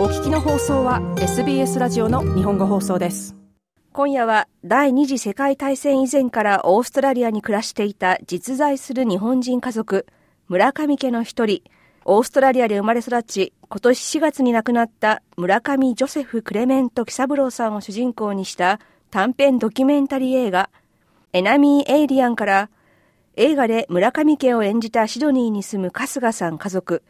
お聞きの放送は SBS ラジオの日本語放送です。今夜は第二次世界大戦以前からオーストラリアに暮らしていた実在する日本人家族村上家の一人オーストラリアで生まれ育ち今年4月に亡くなった村上ジョセフ・クレメント・喜三郎さんを主人公にした短編ドキュメンタリー映画エナミー・エイリアンから映画で村上家を演じたシドニーに住む春日さん家族。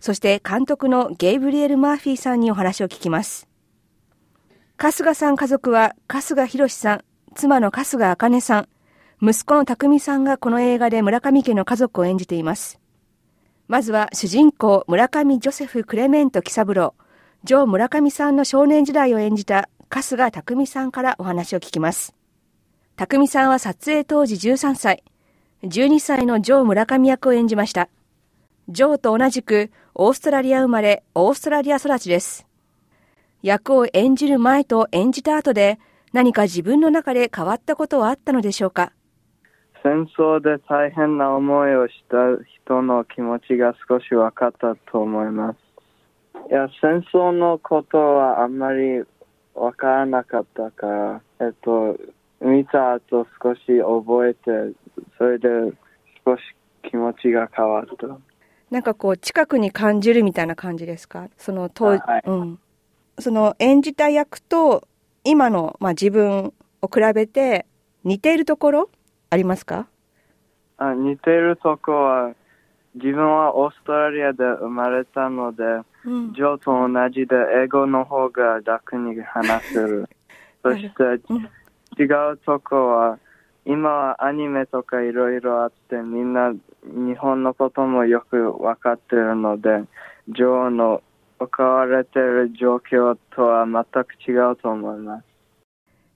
そして監督のゲイブリエル・マーフィーさんにお話を聞きます。春日さん家族は春日博さん、妻の春日茜さん、息子の匠さんがこの映画で村上家の家族を演じています。まずは主人公村上ジョセフ・クレメント・喜三郎、ジョー村上さんの少年時代を演じた春日匠さんからお話を聞きます。匠さんは撮影当時13歳、12歳のジョー村上役を演じました。ジョーと同じくオーストラリア生まれ、オーストラリア育ちです。役を演じる前と演じた後で何か自分の中で変わったことはあったのでしょうか？戦争で大変な思いをした人の気持ちが少し分かったと思います。いや、戦争のことはあんまり分からなかったから、えっと、見た後少し覚えて、それで少し気持ちが変わった。なんかこう近くに感じるみたいな感じですか？その当、はい、うん。その演じた役と今の、まあ、自分を比べて似ているところありますか？あ似ているところは自分はオーストラリアで生まれたので、うん、ジョーと同じで英語の方が楽に話せる。そして、違うとこは今はアニメとかいろいろあってみんな日本のこともよく分かっているので女王の置われている状況とは全く違うと思います。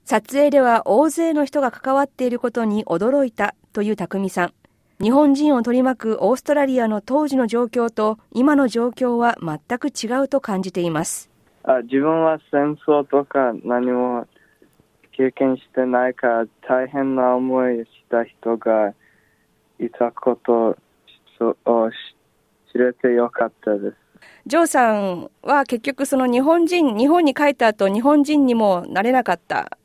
撮影では大勢の人が関わっていることに驚いたという匠さん。日本人を取り巻くオーストラリアの当時の状況と今の状況は全く違うと感じています。あ自分は戦争とか何も経験してないから大変な思いした人がいたことを知れてよかったです。ジョーさんは結局その日本人、日本に帰った後日本人にもなれなかった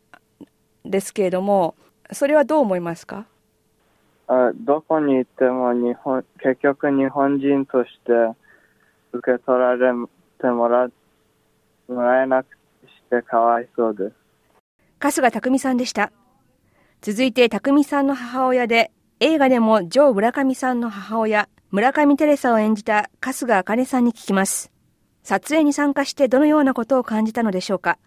ですけれども、それはどう思いますか？あどこに行っても日本結局日本人として受け取られてもらもらえなくしてかわいそうです。春日匠さんでした。続いて匠さんの母親で、映画でもジョー村上さんの母親、村上テレサを演じた春日茜さんに聞きます。撮影に参加してどのようなことを感じたのでしょうか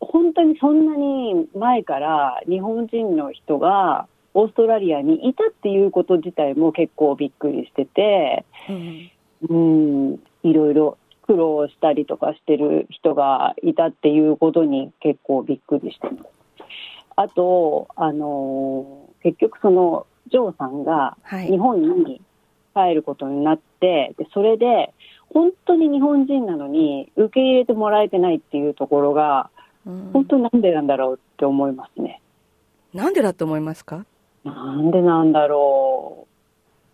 本当にそんなに前から日本人の人がオーストラリアにいたっていうこと自体も結構びっくりしてて、うん、うんいろいろ苦労したりとかしてる人がいたっていうことに結構びっくりしてます。あと、あのー、結局その、ジョーさんが日本に帰ることになって、でそれで、本当に日本人なのに受け入れてもらえてないっていうところが、本当なんでなんだろうって思いますね。なんでだと思いますか？なんでなんだろ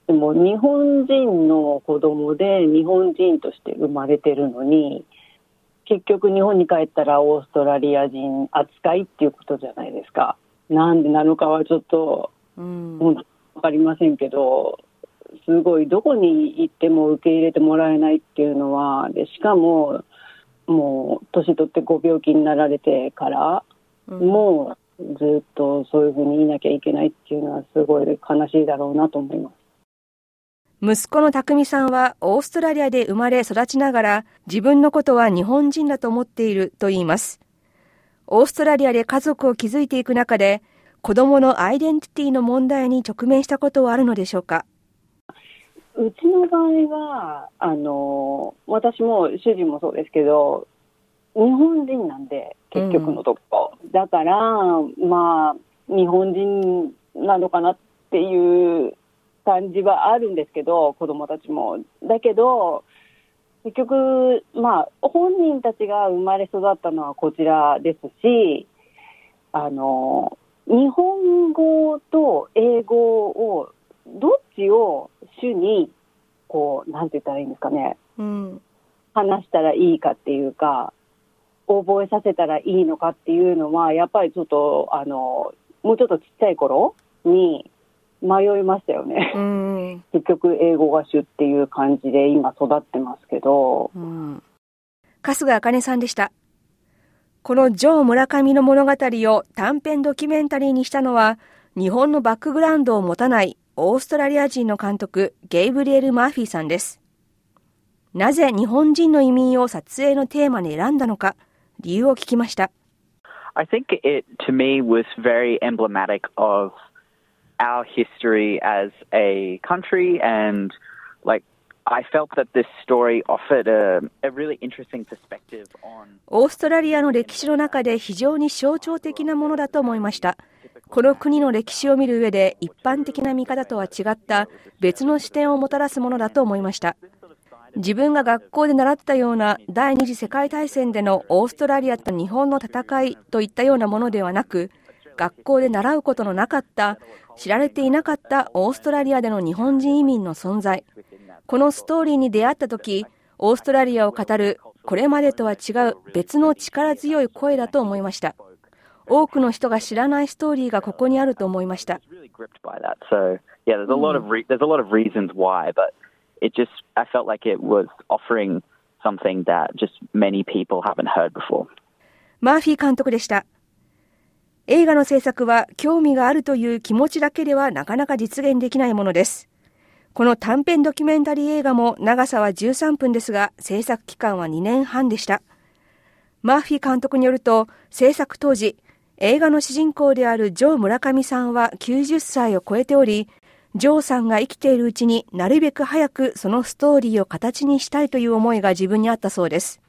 う。でも日本人の子供で日本人として生まれてるのに、結局日本に帰ったらオーストラリア人扱いっていうことじゃないですか。なんでなのかはちょっと、うん、わかりませんけど、すごいどこに行っても受け入れてもらえないっていうのは、でしかも、もう年取ってご病気になられてから、うん、もうずっとそういうふうにいなきゃいけないっていうのはすごい悲しいだろうなと思います。息子の匠さんはオーストラリアで生まれ育ちながら自分のことは日本人だと思っていると言います。オーストラリアで家族を築いていく中で子供のアイデンティティの問題に直面したことはあるのでしょうか？うちの場合は、あの、私も主人もそうですけど、日本人なんで、結局のとこ。うん、だから、まあ、日本人なのかなっていう感じはあるんですけど、子供たちも。だけど、結局、まあ、本人たちが生まれ育ったのはこちらですし、あの、日本語と英語を、どっちを主に、こう、なんて言ったらいいんですかね。うん。話したらいいかっていうか、覚えさせたらいいのかっていうのは、やっぱりちょっと、あの、もうちょっとちっちゃい頃に迷いましたよね。うん、結局、英語が主っていう感じで今育ってますけど。うん、春日茜さんでした。このジョー村上の物語を短編ドキュメンタリーにしたのは、日本のバックグラウンドを持たないオーストラリア人の監督、ゲイブリエル・マーフィーさんです。なぜ日本人の移民を撮影のテーマに選んだのか、理由を聞きました。I think it, to me, was very emblematic of our history as a country and like I felt that this story offered a, a really interesting perspective on オーストラリアの歴史の中で非常に象徴的なものだと思いました。この国の歴史を見る上で一般的な見方とは違った別の視点をもたらすものだと思いました。自分が学校で習ったような第二次世界大戦でのオーストラリアと日本の戦いといったようなものではなく、学校で習うことのなかった、知られていなかったオーストラリアでの日本人移民の存在。このストーリーに出会った時、オーストラリアを語るこれまでとは違う別の力強い声だと思いました。多くの人が知らないストーリーがここにあると思いました。heard before. マーフィー監督でした。映画の制作は興味があるという気持ちだけではなかなか実現できないものです。この短編ドキュメンタリー映画も長さは13分ですが、制作期間は2年半でした。マーフィー監督によると、制作当時、映画の主人公であるジョー村上さんは90歳を超えており、ジョーさんが生きているうちになるべく早くそのストーリーを形にしたいという思いが自分にあったそうです。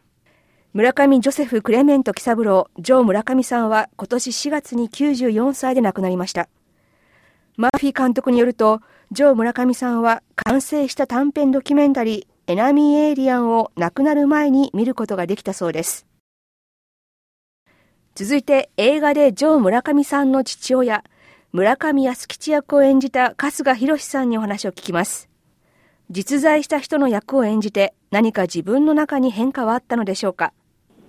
村上ジョセフ・クレメント・喜三郎、ジョー村上さんは今年4月に94歳で亡くなりました。マーフィー監督によると、ジョー村上さんは完成した短編ドキュメンタリー、エナミー・エイリアンを亡くなる前に見ることができたそうです。続いて映画でジョー村上さんの父親、村上康吉役を演じた春日博さんにお話を聞きます。実在した人の役を演じて何か自分の中に変化はあったのでしょうか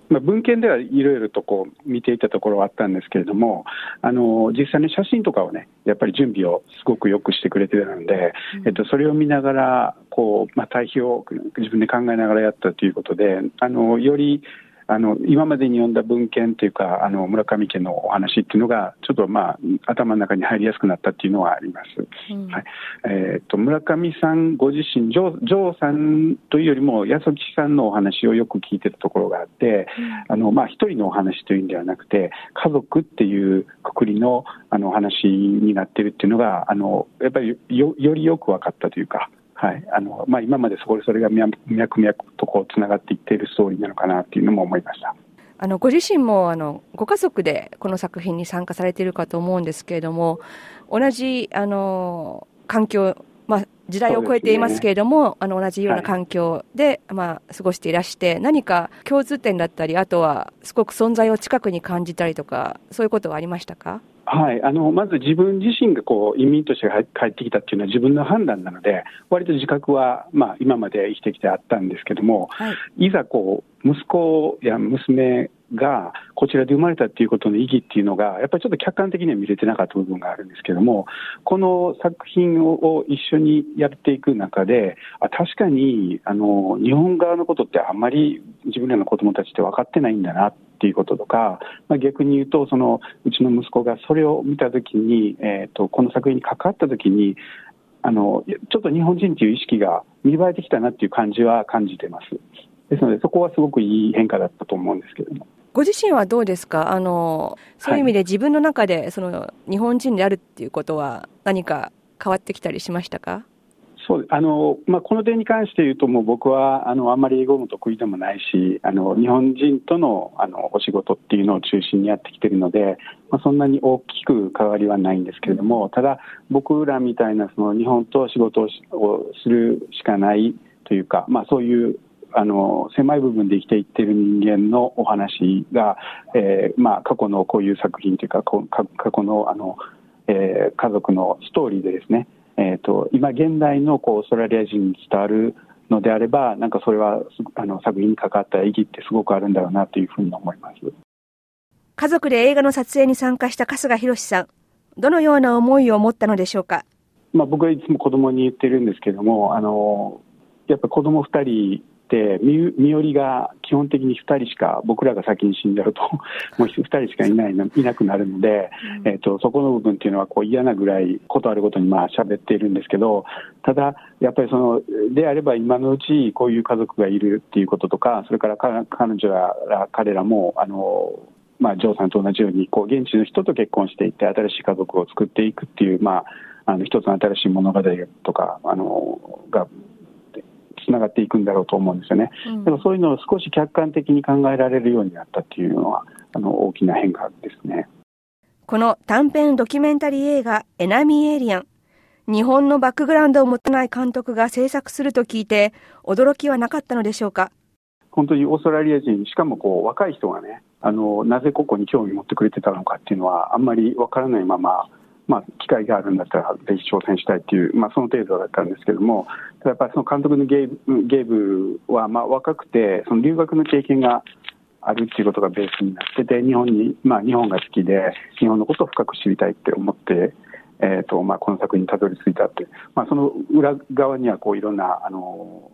まあ、文献ではいろいろとこう見ていたところはあったんですけれども、あの実際に写真とかをね、やっぱり準備をすごくよくしてくれてるので、うん、えっと、それを見ながらこう、まあ、対比を自分で考えながらやったということで、あのよりあの今までに読んだ文献というかあの村上家のお話っていうのがちょっとまあ頭の中に入りやすくなったっていうのはあります、うん、はい。えーと、村上さんご自身ジョジョーさんというよりも安木さんのお話をよく聞いてたところがあって、うん、あのまあ、一人のお話というんではなくて家族っていうくくりのあのお話になってるっていうのがあのやっぱりよよりよく分かったというか。はい。あのまあ、今までそこでそれが脈々とこうつながっていっているストーリーなのかなっていうのも思いました。あのご自身もあのご家族でこの作品に参加されているかと思うんですけれども同じあの環境、時代を超えていますけれども、ね、あの同じような環境で、はい、まあ、過ごしていらして何か共通点だったりあとはすごく存在を近くに感じたりとかそういうことはありましたか？はい、あのまず自分自身がこう移民として帰ってきたっていうのは自分の判断なので、割と自覚は、まあ、今まで生きてきてあったんですけども、はい、いざこう息子や娘がこちらで生まれたっていうことの意義っていうのが、やっぱりちょっと客観的には見れてなかった部分があるんですけども、この作品を一緒にやっていく中で、あ確かにあの日本側のことってあんまり自分らの子供たちって分かってないんだなっていうこととか、まあ、逆に言うとその、うちの息子がそれを見たときに、えーと、この作品に関わったときに、あのちょっと日本人という意識が見栄えてきたなっていう感じは感じてます。ですので、そこはすごくいい変化だったと思うんですけども。ご自身はどうですか？あの、そういう意味で自分の中で、その、日本人であるっていうことは何か変わってきたりしましたか？そうあのまあ、この点に関して言うと、もう僕はあのあんまり英語も得意でもないし、あの日本人とのあのお仕事っていうのを中心にやってきてるので、まあ、そんなに大きく変わりはないんですけれども、ただ、僕らみたいなその日本と仕事をするしかないというか、まあ、そういうあの狭い部分で生きていっている人間のお話が、えーまあ、過去のこういう作品というか過去のあの、えー、家族のストーリーでですね、えーと、今現代のこうオーストラリア人に伝わるのであれば、なんかそれはあの作品に関わった意義ってすごくあるんだろうなというふうに思います。家族で映画の撮影に参加した春日博さん、どのような思いを持ったのでしょうか？まあ、僕はいつも子供に言ってるんですけども、あのやっぱ子供2人って身寄りが基本的に2人しか僕らが先に死んじゃうと もう2人しかいないいなくなるので、うん、えーと、そこの部分っていうのはこう嫌なぐらいことあるごとにまあ喋っているんですけどただやっぱりそのであれば今のうちこういう家族がいるっていうこととかそれから彼女ら彼らもあのまあ、ジョーさんと同じようにこう現地の人と結婚していって新しい家族を作っていくっていう、まあ、あの一つの新しい物語とかあのがつながっていくんだろうと思うんですよね、うん、でもそういうのを少し客観的に考えられるようになったっていうのはあの大きな変化ですね。この短編ドキュメンタリー映画「エナミーエイリアン」日本のバックグラウンドを持たない監督が制作すると聞いて驚きはなかったのでしょうか？本当にオーストラリア人しかもこう若い人がねあのなぜここに興味持ってくれてたのかっていうのはあんまりわからないまままあ、機会があるんだったらぜひ挑戦したいっていう、まあ、その程度だったんですけどもやっぱりその監督のゲーブゲーブはまあ若くてその留学の経験があるっていうことがベースになってて日本に、まあ、日本が好きで日本のことを深く知りたいって思って、えーとまあ、この作品にたどり着いたって、まあ、その裏側にはこういろんなあの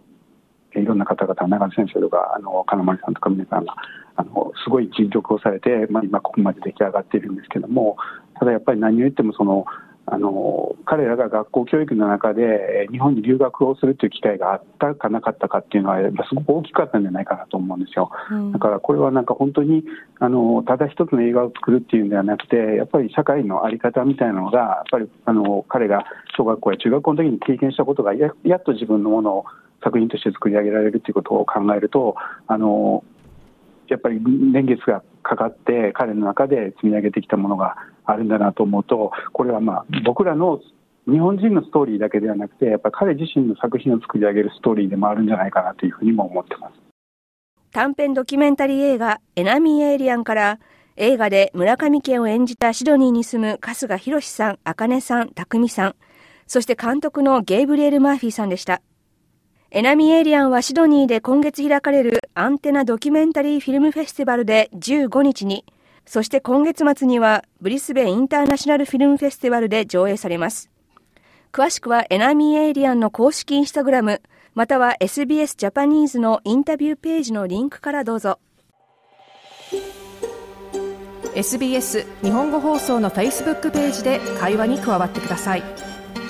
いろんな方々長野先生とかあの金森さんとか皆さんがあのすごい尽力をされて、まあ、今ここまで出来上がっているんですけどもただやっぱり何を言ってもそのあの彼らが学校教育の中で日本に留学をするという機会があったかなかったかっていうのはすごく大きかったんじゃないかなと思うんですよ、うん、だからこれはなんか本当にあのただ一つの映画を作るっていうんではなくてやっぱり社会の在り方みたいなのがやっぱりあの彼が小学校や中学校の時に経験したことがややっと自分のものを作品として作り上げられるということを考えるとあのやっぱり年月がかかって彼の中で積み上げてきたものがあるんだなと思うとこれはまあ僕らの日本人のストーリーだけではなくてやっぱり彼自身の作品を作り上げるストーリーでもあるんじゃないかなというふうにも思ってます短編ドキュメンタリー映画「エナミーエイリアン」から映画で村上家を演じたシドニーに住む春日博さん、茜さん、匠さん、そして監督のゲイブリエル・マーフィーさんでした。エナミーエイリアンはシドニーで今月開かれるアンテナドキュメンタリーフィルムフェスティバルで15日に、そして今月末にはブリスベインターナショナルフィルムフェスティバルで上映されます。詳しくはエナミーエイリアンの公式インスタグラム、または SBS ジャパニーズのインタビューページのリンクからどうぞ。SBS 日本語放送の Facebook ページで会話に加わってください。「